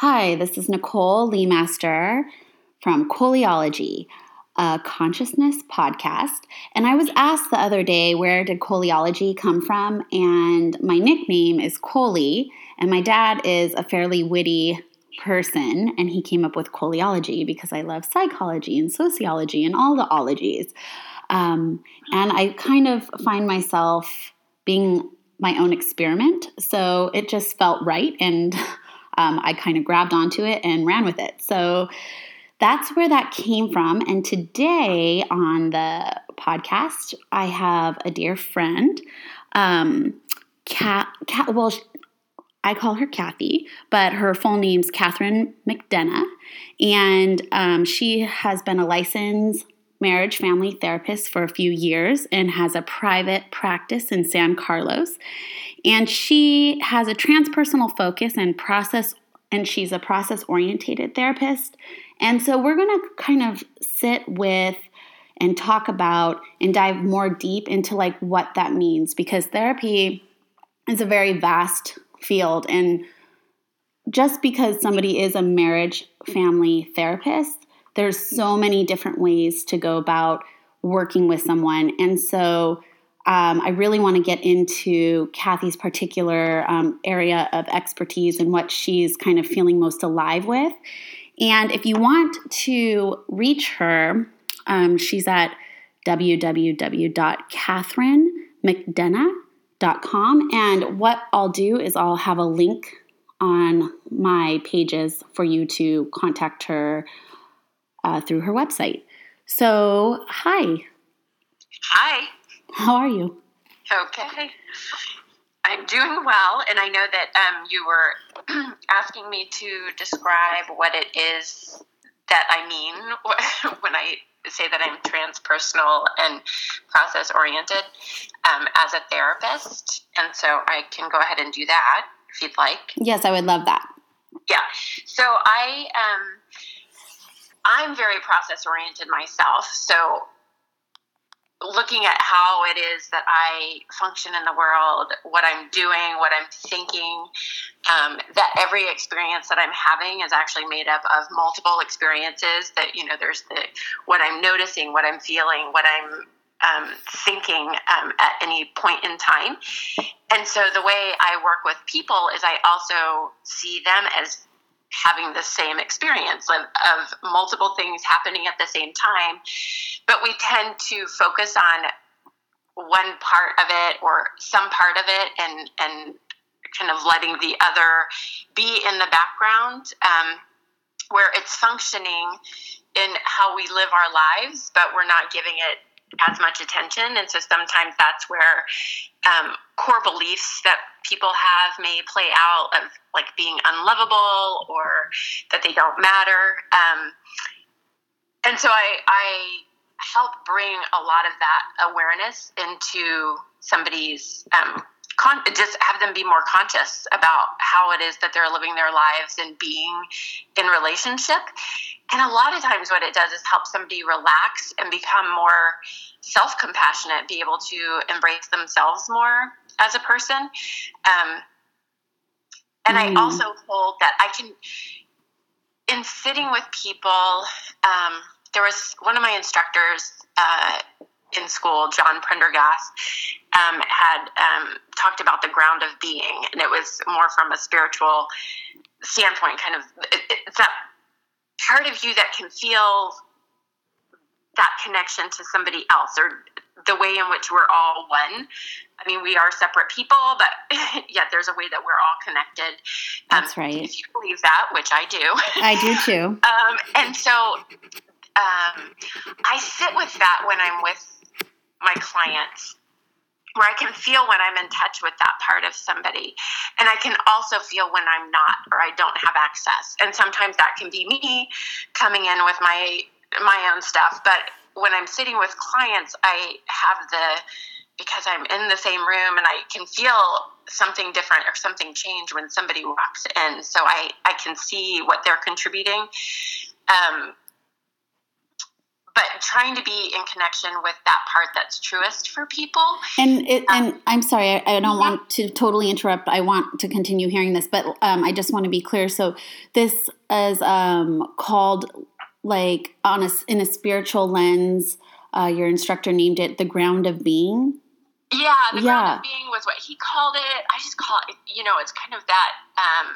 Hi, this is Nicole Lee Master from Coleyology, a consciousness podcast. And I was asked the other day, where did Coleyology come from? And my nickname is Coley, and my dad is a fairly witty person, and he came up with Coleyology because I love psychology and sociology and all the ologies. Um, and I kind of find myself being my own experiment. So it just felt right. And um, I kind of grabbed onto it and ran with it. So that's where that came from. And today on the podcast, I have a dear friend, um, Kat, Kat, well, I call her Cathie, but her full name's Catherine McDonagh. And um, she has been a licensed marriage family therapist for a few years and has a private practice in San Carlos. And she has a transpersonal focus and process, and she's a process orientated therapist. And so we're going to kind of sit with and talk about and dive more deep into like what that means because therapy is a very vast field and just because somebody is a marriage family therapist there's so many different ways to go about working with someone. And so um, I really want to get into Cathie's particular um, area of expertise and what she's kind of feeling most alive with. And if you want to reach her, um, she's at www.catherinemcdonagh.com. And what I'll do is I'll have a link on my pages for you to contact her uh, through her website. So, hi. Hi. How are you? Okay. I'm doing well, and I know that um, you were asking me to describe what it is that I mean when I say that I'm transpersonal and process oriented um, as a therapist. And so I can go ahead and do that if you'd like. Yes, I would love that. Yeah. So I um, I'm very process oriented myself. So looking at how it is that I function in the world, what I'm doing, what I'm thinking, um, that every experience that I'm having is actually made up of multiple experiences. That, you know, there's the what I'm noticing, what I'm feeling, what I'm um, thinking um, at any point in time. And so the way I work with people is I also see them as having the same experience of, of multiple things happening at the same time. But we tend to focus on one part of it or some part of it and, and kind of letting the other be in the background um, where it's functioning in how we live our lives, but we're not giving it as much attention. And so sometimes that's where um, core beliefs that people have may play out of like being unlovable or that they don't matter. Um, and so I, I help bring a lot of that awareness into somebody's um, con- just have them be more conscious about how it is that they're living their lives and being in relationship. And a lot of times, what it does is help somebody relax and become more self compassionate, be able to embrace themselves more as a person. Um, and mm. I also hold that I can, in sitting with people, um, there was one of my instructors uh, in school, John Prendergast, um, had um, talked about the ground of being, and it was more from a spiritual standpoint. Kind of, it, it's that part of you that can feel that connection to somebody else, or the way in which we're all one. I mean, we are separate people, but yet there's a way that we're all connected. Um, That's right. If you believe that, which I do. I do too. um, and so um, I sit with that when I'm with my clients where I can feel when I'm in touch with that part of somebody. And I can also feel when I'm not or I don't have access. And sometimes that can be me coming in with my my own stuff, but when I'm sitting with clients, I have the because I'm in the same room and I can feel something different or something change when somebody walks in. So I, I can see what they're contributing. Um, but trying to be in connection with that part that's truest for people. And it, um, and I'm sorry, I, I don't yeah. want to totally interrupt. I want to continue hearing this, but um, I just want to be clear. So this is um, called like on a in a spiritual lens. Uh, your instructor named it the ground of being. Yeah, the yeah. ground of being was what he called it. I just call it. You know, it's kind of that. Um,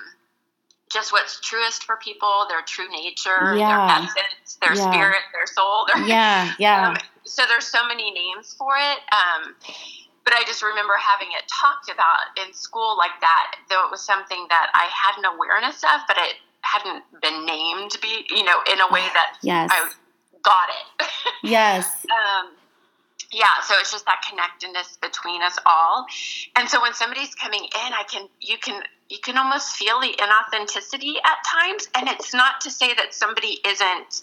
just what's truest for people, their true nature, yeah. their essence, their yeah. spirit, their soul. Their, yeah, yeah. Um, so there's so many names for it. Um, but I just remember having it talked about in school like that, though it was something that I had an awareness of, but it hadn't been named be, you know, in a way that yes. I got it. yes. um, yeah, so it's just that connectedness between us all. And so when somebody's coming in, I can you can you can almost feel the inauthenticity at times. And it's not to say that somebody isn't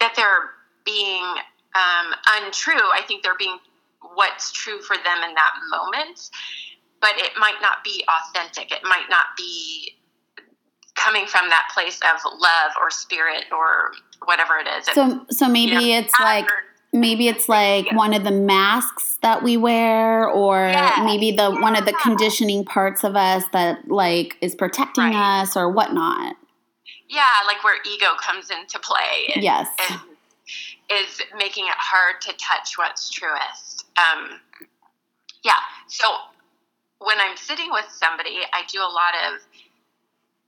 that they're being um, untrue. I think they're being what's true for them in that moment, but it might not be authentic. It might not be coming from that place of love or spirit or whatever it is. So, so maybe you know, it's like maybe it's like yeah. one of the masks that we wear or yeah. maybe the yeah. one of the conditioning parts of us that like is protecting right. us or whatnot yeah like where ego comes into play and, yes and is making it hard to touch what's truest um, yeah so when i'm sitting with somebody i do a lot of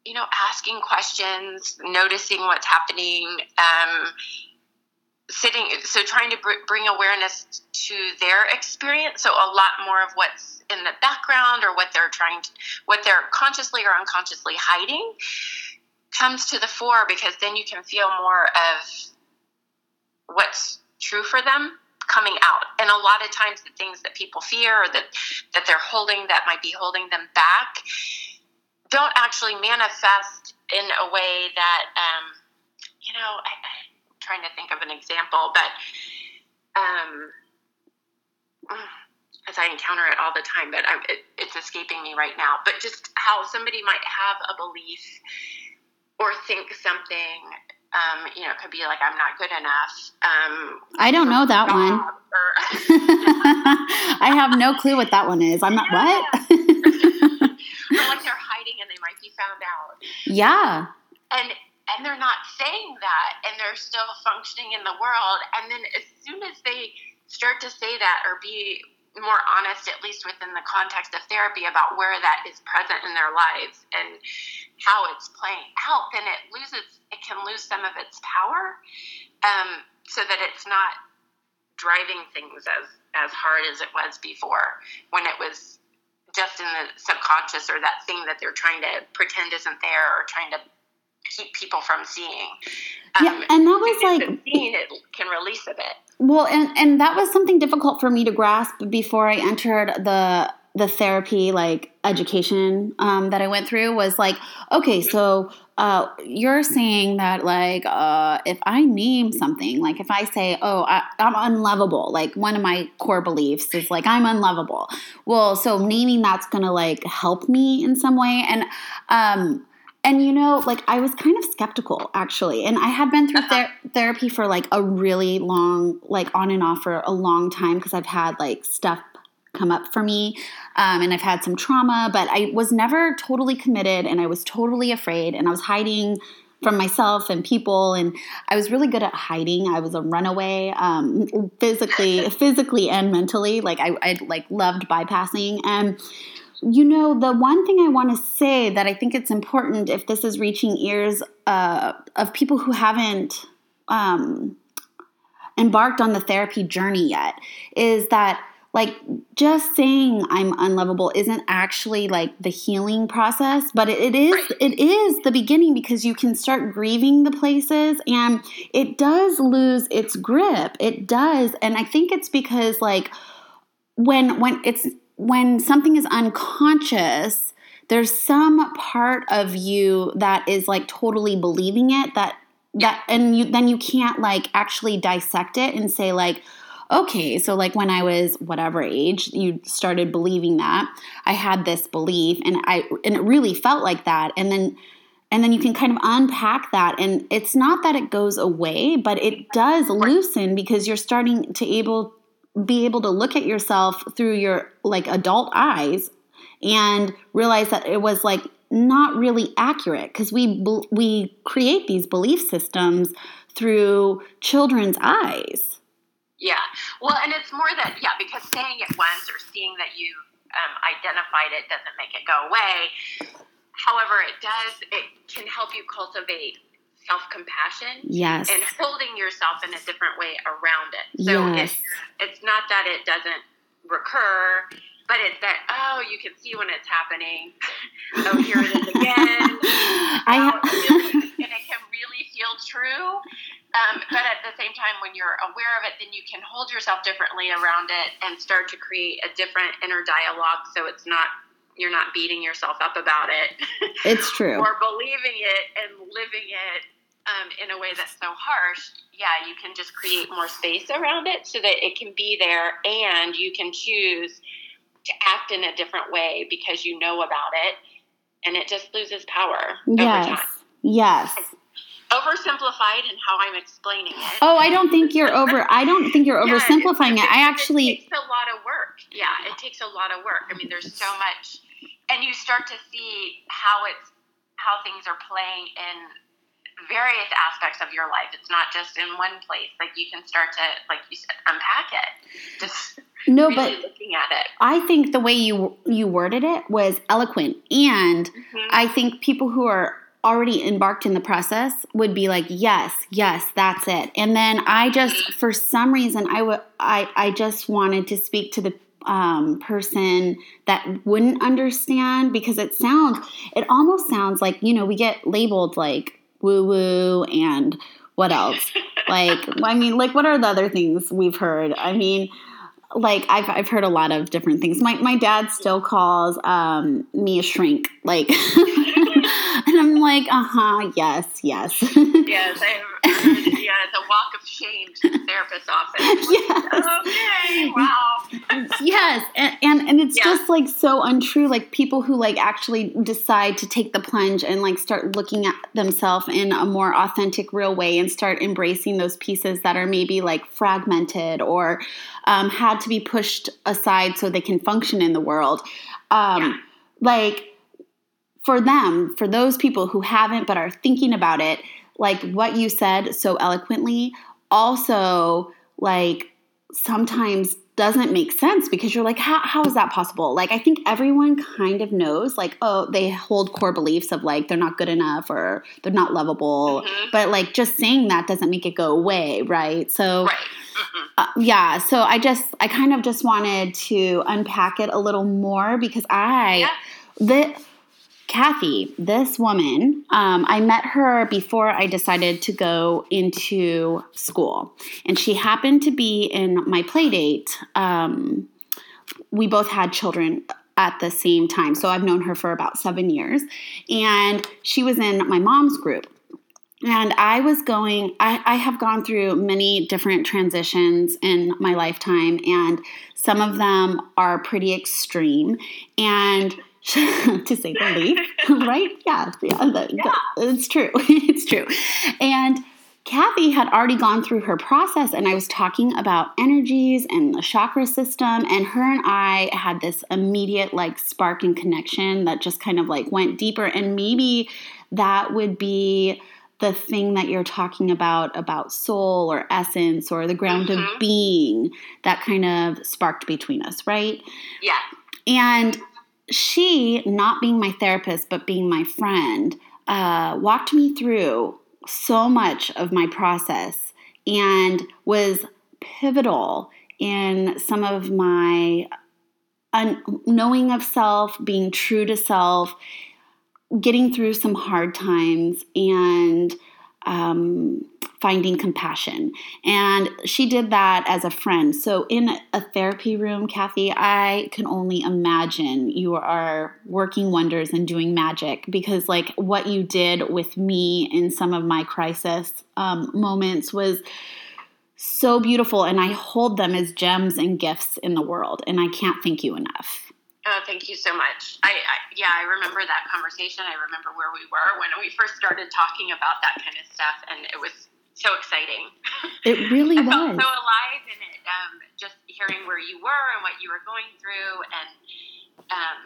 you know asking questions noticing what's happening um, sitting so trying to br- bring awareness to their experience. So a lot more of what's in the background or what they're trying to what they're consciously or unconsciously hiding comes to the fore because then you can feel more of what's true for them coming out. And a lot of times the things that people fear or that that they're holding that might be holding them back don't actually manifest in a way that um, you know I, trying to think of an example, but um, as I encounter it all the time, but it, it's escaping me right now. But just how somebody might have a belief or think something, um, you know, it could be like I'm not good enough. Um, I don't know that one. Or, I have no clue what that one is. I'm not yeah. what. or like they're hiding and they might be found out. Yeah. And and they're not saying that and they're still functioning in the world and then as soon as they start to say that or be more honest at least within the context of therapy about where that is present in their lives and how it's playing out then it loses it can lose some of its power um, so that it's not driving things as as hard as it was before when it was just in the subconscious or that thing that they're trying to pretend isn't there or trying to keep people from seeing. Um, yeah, and that was like seen, it can release a bit. Well, and and that was something difficult for me to grasp before I entered the the therapy like education um, that I went through was like, okay, so uh, you're saying that like uh, if I name something, like if I say, oh, I, am unlovable, like one of my core beliefs is like I'm unlovable. Well, so naming that's gonna like help me in some way, and um, and you know, like I was kind of skeptical actually. And I had been through ther- therapy for like a really long, like on and off for a long time because I've had like stuff come up for me um, and I've had some trauma, but I was never totally committed and I was totally afraid and I was hiding from myself and people and i was really good at hiding. I was a runaway um, physically physically and mentally like i, I like loved bypassing and you know, the one thing I want to say that I think it's important if this is reaching ears uh, of people who haven't um, embarked on the therapy journey yet is that like just saying i'm unlovable isn't actually like the healing process but it, it is it is the beginning because you can start grieving the places and it does lose its grip. It does and i think it's because like when when it's when something is unconscious, there's some part of you that is like totally believing it that that and you then you can't like actually dissect it and say like okay so like when i was whatever age you started believing that i had this belief and i and it really felt like that and then and then you can kind of unpack that and it's not that it goes away but it does loosen because you're starting to able be able to look at yourself through your like adult eyes and realize that it was like not really accurate because we we create these belief systems through children's eyes yeah well and it's more that yeah because saying it once or seeing that you um, identified it doesn't make it go away However, it does, it can help you cultivate self compassion. Yes. And holding yourself in a different way around it. So yes. it's, it's not that it doesn't recur, but it's that, oh, you can see when it's happening. oh, here it is again. I oh, really, and it can really feel true. Um, but at the same time, when you're aware of it, then you can hold yourself differently around it and start to create a different inner dialogue so it's not you're not beating yourself up about it. It's true. or believing it and living it um, in a way that's so harsh. Yeah, you can just create more space around it so that it can be there and you can choose to act in a different way because you know about it and it just loses power yes. over time. Yes. Oversimplified in how I'm explaining it. Oh, I don't think you're over. I don't think you're oversimplifying yeah, it. I actually. It takes a lot of work. Yeah, it takes a lot of work. I mean, there's so much and you start to see how it's how things are playing in various aspects of your life. It's not just in one place. Like you can start to, like you said, unpack it. Just no, really but looking at it. I think the way you you worded it was eloquent, and mm-hmm. I think people who are already embarked in the process would be like yes yes that's it and then i just for some reason i would i i just wanted to speak to the um, person that wouldn't understand because it sounds, it almost sounds like, you know, we get labeled like woo woo and what else? like, I mean, like, what are the other things we've heard? I mean, like I've I've heard a lot of different things. My my dad still calls um, me a shrink, like, and I'm like, uh huh, yes, yes. yes, I've yeah, it's a walk of shame to the therapist's office. yes. Okay. Wow. yes, and and, and it's yeah. just like so untrue. Like people who like actually decide to take the plunge and like start looking at themselves in a more authentic, real way, and start embracing those pieces that are maybe like fragmented or um, had to be pushed aside so they can function in the world. Um, yeah. Like for them, for those people who haven't but are thinking about it like what you said so eloquently also like sometimes doesn't make sense because you're like how, how is that possible like i think everyone kind of knows like oh they hold core beliefs of like they're not good enough or they're not lovable mm-hmm. but like just saying that doesn't make it go away right so right. Mm-hmm. Uh, yeah so i just i kind of just wanted to unpack it a little more because i yeah. the Cathie, this woman, um, I met her before I decided to go into school, and she happened to be in my play date. Um, we both had children at the same time, so I've known her for about seven years, and she was in my mom's group. And I was going, I, I have gone through many different transitions in my lifetime, and some of them are pretty extreme. And to say the least, right? Yeah, yeah, that, yeah. That, it's true. it's true. And Cathie had already gone through her process, and I was talking about energies and the chakra system, and her and I had this immediate like spark and connection that just kind of like went deeper. And maybe that would be the thing that you're talking about about soul or essence or the ground mm-hmm. of being that kind of sparked between us, right? Yeah. And she, not being my therapist, but being my friend, uh, walked me through so much of my process and was pivotal in some of my un- knowing of self, being true to self, getting through some hard times, and um, finding compassion. And she did that as a friend. So, in a therapy room, Cathie, I can only imagine you are working wonders and doing magic because, like, what you did with me in some of my crisis um, moments was so beautiful. And I hold them as gems and gifts in the world. And I can't thank you enough. Oh, thank you so much. I, I, yeah, I remember that conversation. I remember where we were when we first started talking about that kind of stuff, and it was so exciting. It really was. I was felt so alive in it. Um, just hearing where you were and what you were going through, and um,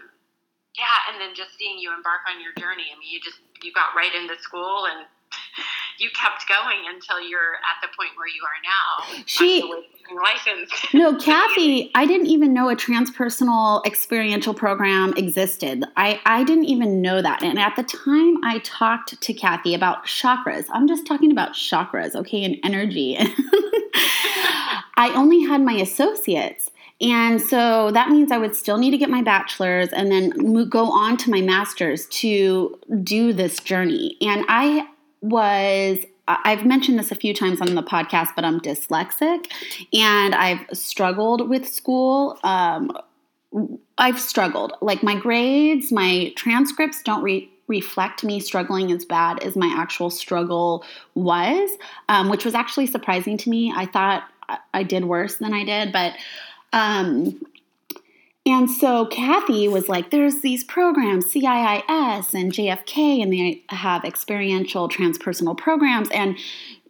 yeah, and then just seeing you embark on your journey. I mean, you just you got right into school and you kept going until you're at the point where you are now. She license. no, Cathie, I didn't even know a transpersonal experiential program existed. I, I didn't even know that. And at the time I talked to Cathie about chakras, I'm just talking about chakras, okay, and energy. I only had my associates. And so that means I would still need to get my bachelor's and then go on to my master's to do this journey. And I was I've mentioned this a few times on the podcast, but I'm dyslexic and I've struggled with school. Um, I've struggled. Like my grades, my transcripts don't re- reflect me struggling as bad as my actual struggle was, um, which was actually surprising to me. I thought I did worse than I did, but um, and so Cathie was like, there's these programs, CIIS and JFK, and they have experiential transpersonal programs. And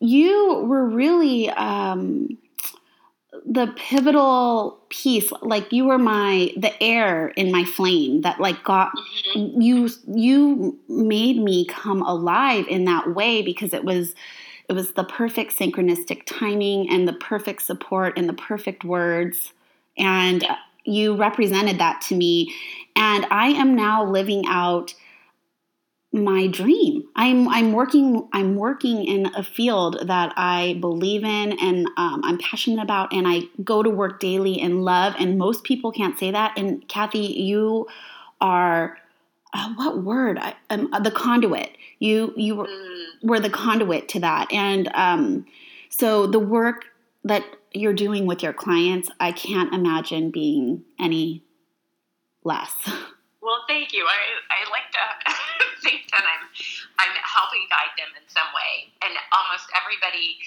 you were really um, the pivotal piece. Like you were my the air in my flame that like got mm-hmm. you you made me come alive in that way because it was it was the perfect synchronistic timing and the perfect support and the perfect words and you represented that to me. And i am now living out my dream. I'm i'm working i'm working in a field that i believe in and um, i'm passionate about and i go to work daily and love and most people can't say that. And kathy you are uh, what word? I, um, the conduit. You you were, mm. were the conduit to that. And um, so the work that you're doing with your clients, I can't imagine being any less. Well, thank you. I, I like to think that I'm I'm helping guide them in some way, and almost everybody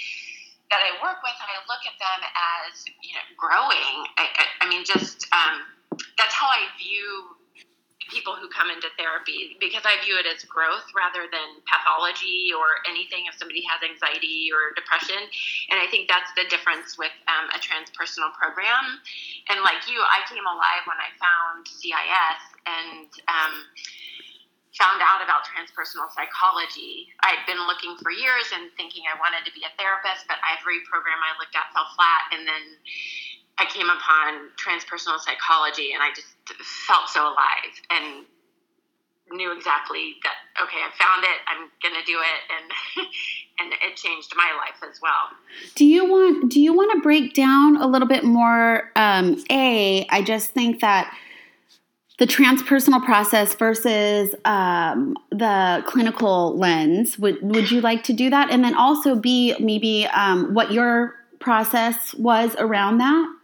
that I work with, I look at them as you know growing. I, I, I mean, just um, that's how I view people who come into therapy because I view it as growth rather than pathology or anything if somebody has anxiety or depression. And I think that's the difference with um, a transpersonal program. And like you, I came alive when I found CIIS and um, found out about transpersonal psychology. I'd been looking for years and thinking I wanted to be a therapist, but every program I looked at fell flat. And then I came upon transpersonal psychology and I just felt so alive and knew exactly that okay i found it i'm gonna do it and and it changed my life as well. Do you want do you want to break down a little bit more um, a i just think that the transpersonal process versus um, the clinical lens would would you like to do that? And then also b maybe um, what your process was around that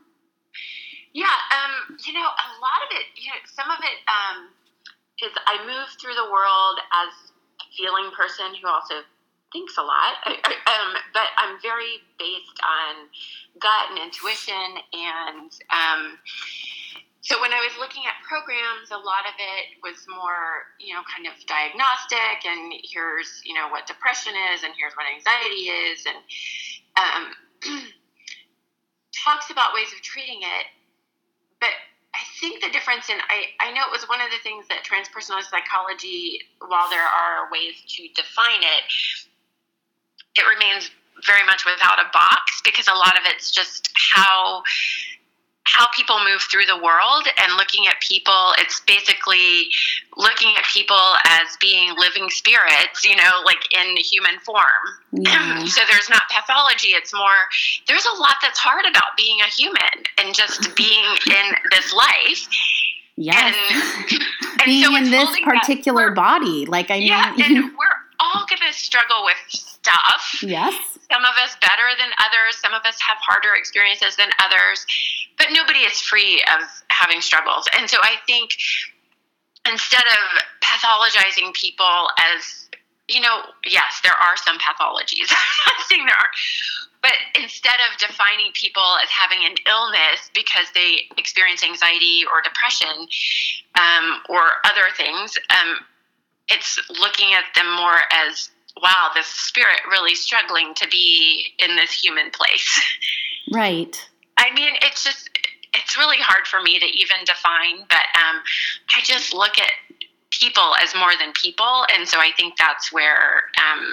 yeah, um, you know, a lot of it, you know, some of it um, is I move through the world as a feeling person who also thinks a lot. I, I, um, but I'm very based on gut and intuition. And um, so when I was looking at programs, a lot of it was more, you know, kind of diagnostic and here's, you know, what depression is and here's what anxiety is and um, talks about ways of treating it but I think the difference in I, I know it was one of the things that transpersonal psychology, while there are ways to define it, it remains very much without a box because a lot of it's just how how people move through the world and looking at people it's basically looking at people as being living spirits you know like in human form. Yeah. so there's not pathology it's more there's a lot that's hard about being a human and just being in this life. Yes. And, and being so in this particular body like i mean yeah, and we're all going to struggle with stuff. Yes. Some of us better than others. Some of us have harder experiences than others but nobody is free of having struggles. And so I think instead of pathologizing people as, you know, yes, there are some pathologies. I'm not saying there aren't, but instead of defining people as having an illness because they experience anxiety or depression um, or other things, um, it's looking at them more as wow, this spirit really struggling to be in this human place. Right. I mean, it's just it's really hard for me to even define, but um, I just look at people as more than people, and so I think that's where um,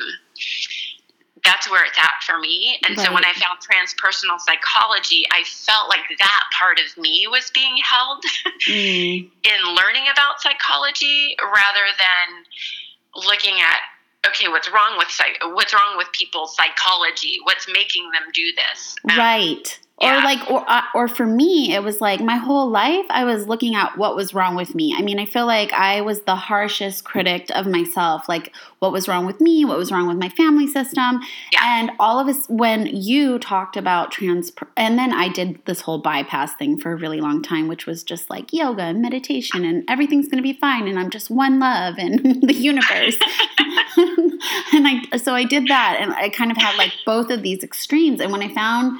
that's where it's at for me. And right. so when I found transpersonal psychology, I felt like that part of me was being held mm. in learning about psychology rather than looking at okay, what's wrong with what's wrong with people's psychology? What's making them do this? Um, right yeah. or like or uh, or for me it was like my whole life i was looking at what was wrong with me i mean i feel like i was the harshest critic of myself like what was wrong with me what was wrong with my family system yeah. and all of us when you talked about trans and then i did this whole bypass thing for a really long time which was just like yoga and meditation and everything's going to be fine and i'm just one love and the universe and i so i did that and i kind of had like both of these extremes and when i found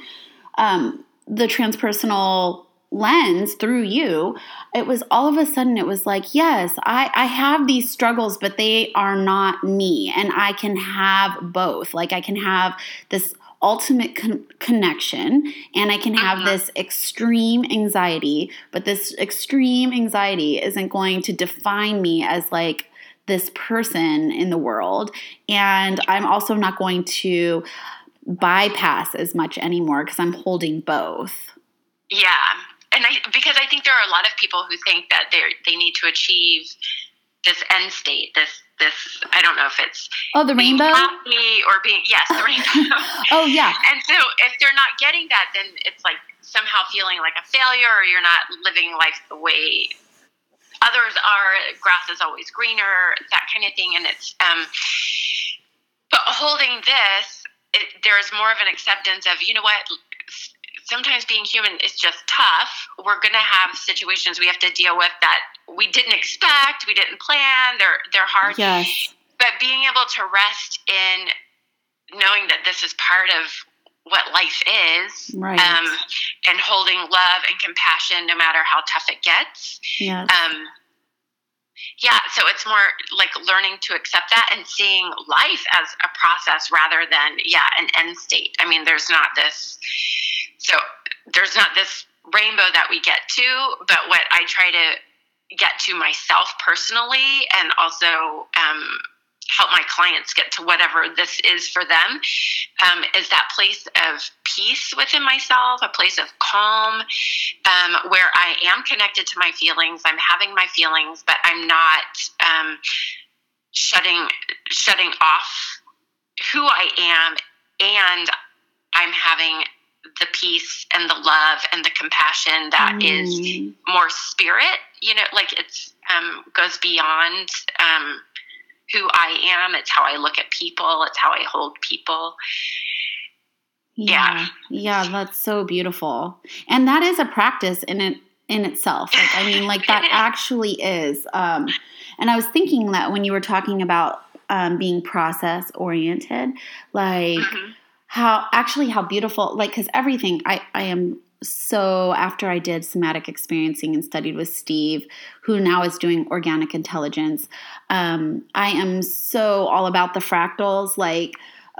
um, the transpersonal lens through you, it was all of a sudden, it was like, yes, I, I have these struggles, but they are not me. And I can have both. Like, I can have this ultimate con- connection and I can have uh-huh. this extreme anxiety, but this extreme anxiety isn't going to define me as like this person in the world. And I'm also not going to bypass as much anymore because I'm holding both. Yeah. And I, because I think there are a lot of people who think that they they need to achieve this end state, this this I don't know if it's oh the rainbow or being yes the rainbow. oh yeah. And so if they're not getting that, then it's like somehow feeling like a failure, or you're not living life the way others are. Grass is always greener, that kind of thing, and it's um. But holding this it, there's more of an acceptance of you know what sometimes being human is just tough we're going to have situations we have to deal with that we didn't expect we didn't plan they're they're hard yes but being able to rest in knowing that this is part of what life is right. um, and holding love and compassion no matter how tough it gets yes. um, yeah, so it's more like learning to accept that and seeing life as a process rather than, yeah, an end state. I mean, there's not this, so there's not this rainbow that we get to, but what I try to get to myself personally and also um, help my clients get to whatever this is for them um, is that place of peace within myself, a place of calm, um, where I am connected to my feelings. I'm having my feelings, but I'm not um, shutting shutting off who I am, and I'm having the peace and the love and the compassion that mm. is more spirit. You know, like it's um, goes beyond um, who I am. It's how I look at people. It's how I hold people. Yeah. Yeah, that's so beautiful. And that is a practice in it in itself. Like I mean, like that actually is. Um and I was thinking that when you were talking about um, being process oriented, like mm-hmm. how actually how beautiful, like because everything I I am so after I did somatic experiencing and studied with Steve, who now is doing organic intelligence, um, I am so all about the fractals. Like,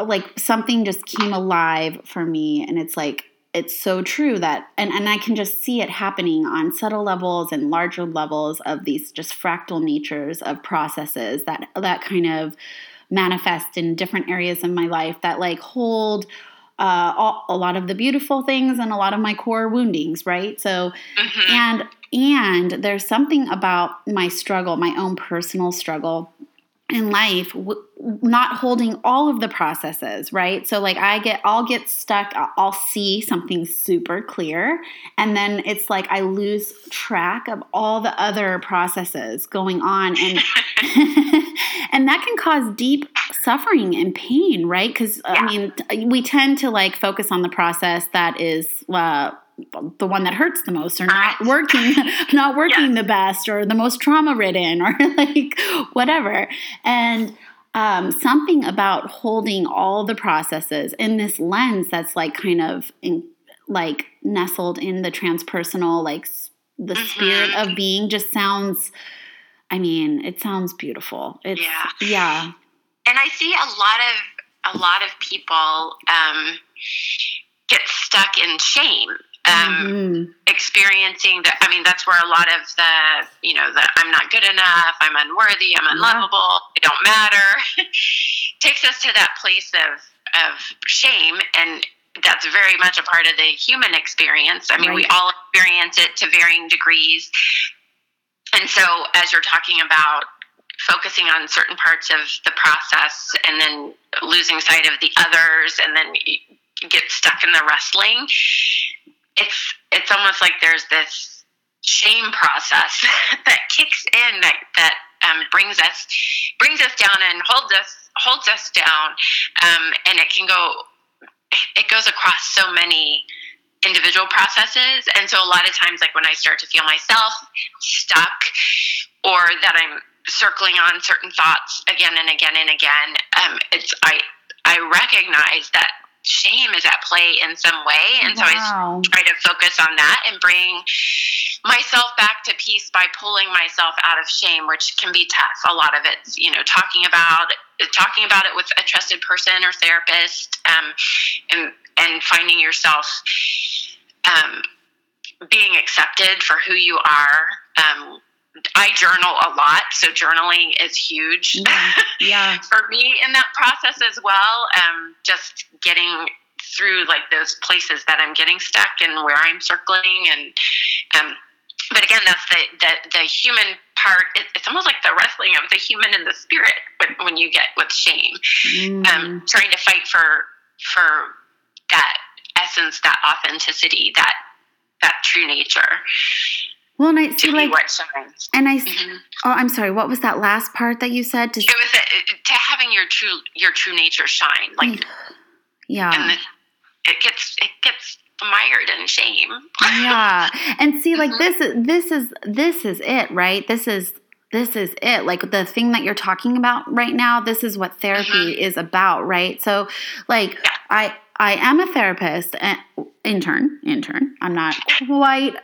like something just came alive for me, and it's like it's so true that, and and I can just see it happening on subtle levels and larger levels of these just fractal natures of processes that that kind of manifest in different areas of my life that like hold uh, all, a lot of the beautiful things and a lot of my core woundings, right? So, mm-hmm. and and there's something about my struggle, my own personal struggle in life w- not holding all of the processes right so like i get i'll get stuck i'll see something super clear and then it's like i lose track of all the other processes going on and and that can cause deep suffering and pain right because yeah. i mean we tend to like focus on the process that is uh, the one that hurts the most or not working not working the best or the most trauma ridden or like whatever and um, something about holding all the processes in this lens that's like kind of in, like nestled in the transpersonal, like the mm-hmm. spirit of being just sounds. I mean, it sounds beautiful. It's, yeah, yeah. And I see a lot of a lot of people um, get stuck in shame um, mm-hmm. experiencing that. I mean, that's where a lot of the, you know, the I'm not good enough, I'm unworthy, I'm unlovable, yeah. I don't matter, takes us to that place of of shame, and that's very much a part of the human experience. I mean, right. we all experience it to varying degrees. And so, as you're talking about focusing on certain parts of the process and then losing sight of the others and then get stuck in the wrestling it's it's almost like there's this shame process that kicks in that that um, brings us brings us down and holds us holds us down, um, and it can go it goes across so many individual processes and so a lot of times like when i start to feel myself stuck or that i'm circling on certain thoughts again and again and again um, it's i i recognize that shame is at play in some way. And wow. so I try to focus on that and bring myself back to peace by pulling myself out of shame, which can be tough. A lot of it's, you know, talking about talking about it with a trusted person or therapist, um, and and finding yourself um, being accepted for who you are. Um, I journal a lot, so journaling is huge. Yeah. for me in that process as well. Um, just getting through like those places that I'm getting stuck and where I'm circling and um, but again, that's the the, the human part. It, it's almost like the wrestling of the human and the spirit when, when you get with shame, mm. um, trying to fight for for that essence, that authenticity, that that true nature. Well, and I see like And I, mm-hmm. oh, I'm sorry. What was that last part that you said? To, it was a, to having your true your true nature shine, like yeah. And it gets it gets mired in shame. yeah, and see, like mm-hmm. this this is this is it, right? This is this is it like the thing that you're talking about right now this is what therapy mm-hmm. is about right so like yeah. i i am a therapist and intern intern. I'm not quite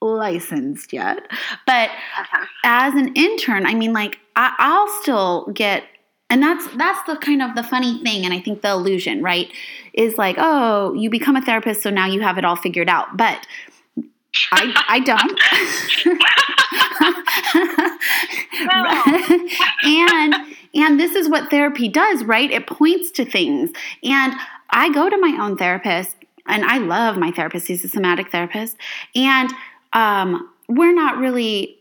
licensed yet. But uh-huh. as an intern, I mean, like I, I'll still get and that's that's the kind of the funny thing and i think the illusion right is like oh you become a therapist so now you have it all figured out. But i i don't. And and this is what therapy does right? It points to things. And i go to my own therapist and i love my therapist he's a somatic therapist and um, we're not really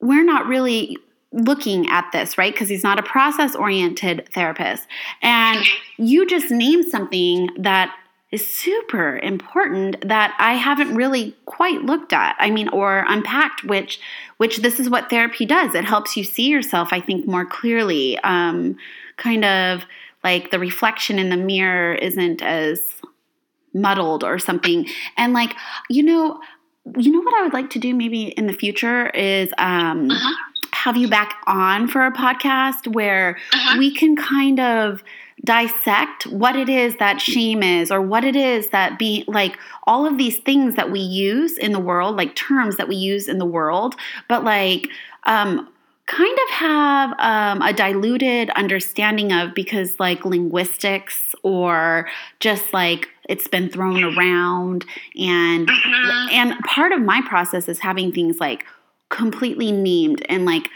we're not really looking at this, right? Because he's not a process oriented therapist. And you just named something that is super important that I haven't really quite looked at. I mean, or unpacked, which which this is what therapy does. It helps you see yourself, I think, more clearly. Um, kind of like the reflection in the mirror isn't as muddled or something. And like, you know, you know what I would like to do maybe in the future is um, uh-huh. have you back on for a podcast where uh-huh. we can kind of dissect what it is that shame is or what it is that be like all of these things that we use in the world like terms that we use in the world but like um, kind of have um, a diluted understanding of because like linguistics or just like it's been thrown around and mm-hmm. and part of my process is having things like completely named and like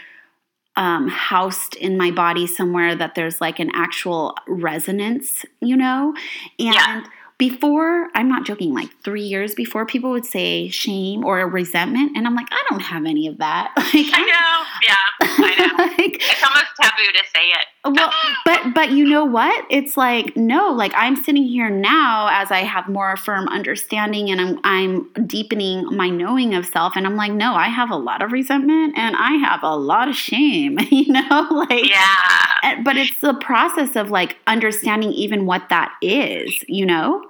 um, housed in my body somewhere that there's like an actual resonance, you know? And yeah before i'm not joking like three years before people would say shame or resentment and i'm like i don't have any of that. Like i know. Yeah. I know. Like, it's almost taboo to say it. well but but you know what? It's like no like i'm sitting here now as i have more firm understanding and i'm i'm deepening my knowing of self and i'm like no i have a lot of resentment and i have a lot of shame you know? Like yeah. but it's the process of like understanding even what that is you know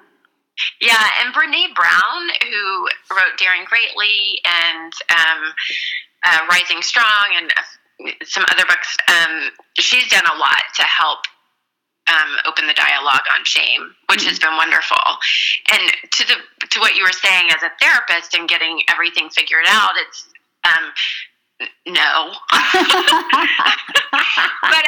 yeah, and Brene Brown, who wrote Daring Greatly and um, uh, Rising Strong, and some other books. Um, she's done a lot to help um, open the dialogue on shame, which mm-hmm. has been wonderful. And to the to what you were saying as a therapist and getting everything figured out, it's um, no. but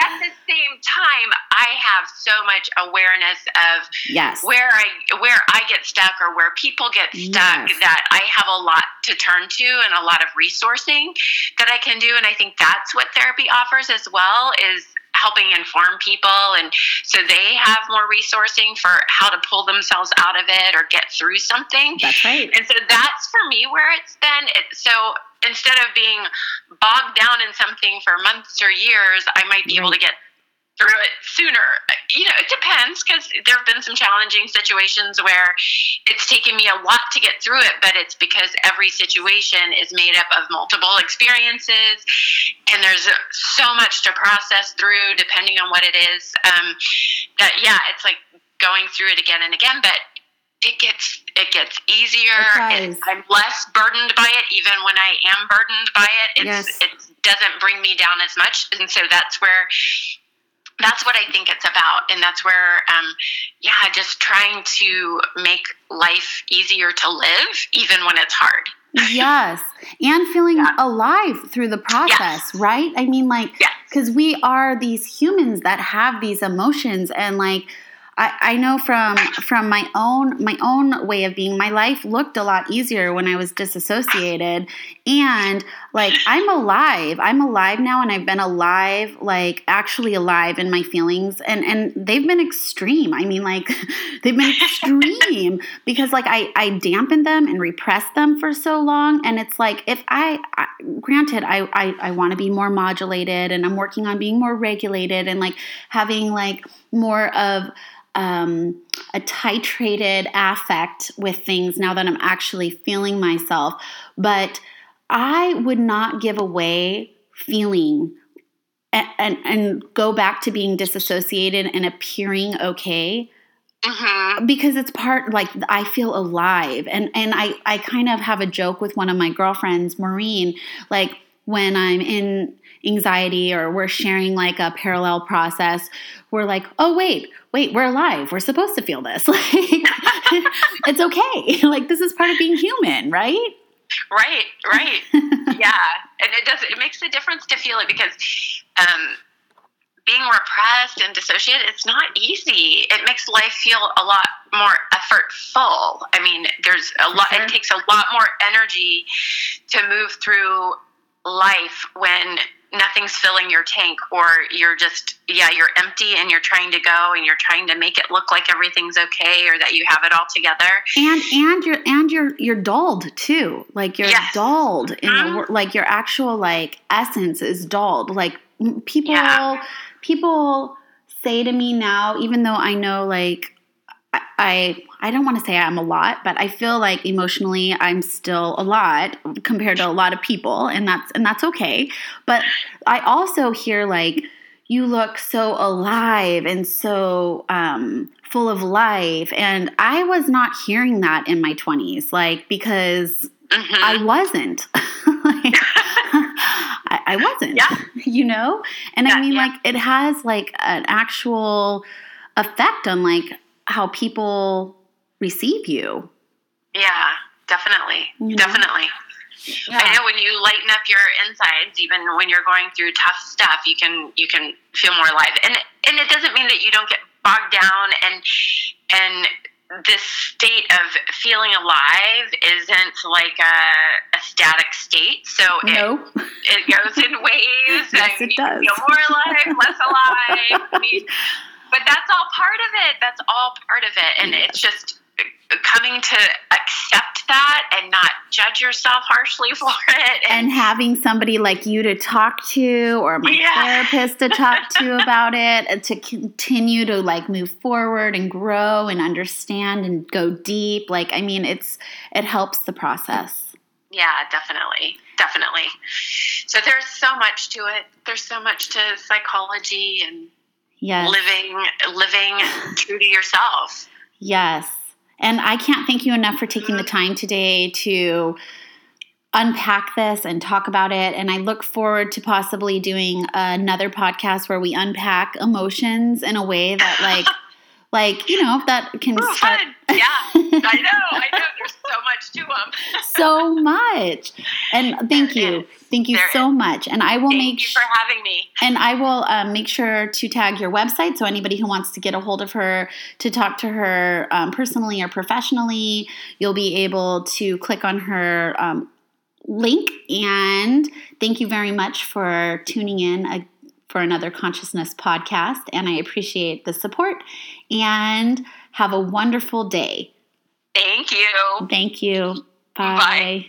at the same time, I have so much awareness of yes. where I where I get stuck or where people get stuck yes. that I have a lot to turn to and a lot of resourcing that I can do and I think that's what therapy offers as well is helping inform people and so they have more resourcing for how to pull themselves out of it or get through something. That's right. And so that's for me where it's been. It, so instead of being bogged down in something for months or years, I might be right. able to get through it sooner. You know, it depends because there have been some challenging situations where it's taken me a lot to get through it, but it's because every situation is made up of multiple experiences and there's so much to process through depending on what it is. Um, that, yeah, it's like going through it again and again, but it gets it gets easier. It I'm less burdened by it, even when I am burdened by it. It's, yes. It doesn't bring me down as much, and so that's where that's what I think it's about, and that's where, um, yeah, just trying to make life easier to live, even when it's hard. yes, and feeling yeah. alive through the process, yes. right? I mean, like, because yes. we are these humans that have these emotions, and like I, I know from from my own my own way of being, my life looked a lot easier when I was disassociated. And like I'm alive. I'm alive now and I've been alive, like actually alive in my feelings. And and they've been extreme. I mean, like they've been extreme because like I, I dampened them and repressed them for so long. And it's like if I, I granted I, I, I want to be more modulated and I'm working on being more regulated and like having like more of um, a titrated affect with things now that I'm actually feeling myself. But I would not give away feeling and, and, and go back to being disassociated and appearing okay. Mm-hmm. Because it's part like I feel alive, and and I I kind of have a joke with one of my girlfriends, Maureen, like when I'm in anxiety or we're sharing like a parallel process, we're like, oh, wait, wait, we're alive. We're supposed to feel this. Like, it's okay. Like, this is part of being human, right? Right, right. yeah. And it does, it makes a difference to feel it because, um, being repressed and dissociated, it's not easy. It makes life feel a lot more effortful. I mean, there's a lot, sure. it takes a lot more energy to move through life when nothing's filling your tank or you're just yeah you're empty and you're trying to go and you're trying to make it look like everything's okay or that you have it all together and and you're and you're you're dulled too like you're yes. dulled in mm-hmm. the like your actual like essence is dulled like people yeah. people say to me now even though i know like I I don't want to say I'm a lot, but I feel like emotionally I'm still a lot compared to a lot of people, and that's and that's okay. But I also hear like you look so alive and so um, full of life, and I was not hearing that in my 20s, like because mm-hmm. I wasn't. like, I, I, wasn't. Yeah. You know, and yeah, I mean, yeah. like it has like an actual effect on like how people receive you. Yeah, definitely. Mm-hmm. Definitely. Yeah. I know when you lighten up your insides, even when you're going through tough stuff, you can you can feel more alive. And and it doesn't mean that you don't get bogged down and and this state of feeling alive isn't like a, a static state. So no. it, it goes in waves. yes, it does. feel more alive, less alive. But that's all part of it. That's all part of it. And it's just coming to accept that and not judge yourself harshly for it. And, and having somebody like you to talk to or my yeah. therapist to talk to about it and to continue to like move forward and grow and understand and go deep. Like i mean it's it helps the process. Yeah definitely. Definitely. So there's so much to it. There's so much to psychology and yes. living living true to yourself. Yes. And I can't thank you enough for taking the time today to unpack this and talk about it. And I look forward to possibly doing another podcast where we unpack emotions in a way that, like, like you know, that can Ooh, start. fun. Yeah, I know. I know. There's so much to them. so much. And thank There you, thank you There so much. And I will Thank make you for having me. And I will um, make sure to tag your website so anybody who wants to get a hold of her to talk to her um, personally or professionally, you'll be able to click on her um, link. And thank you very much for tuning in for another Consciousness podcast. And I appreciate the support. And have a wonderful day. Thank you. Thank you. Bye. Bye.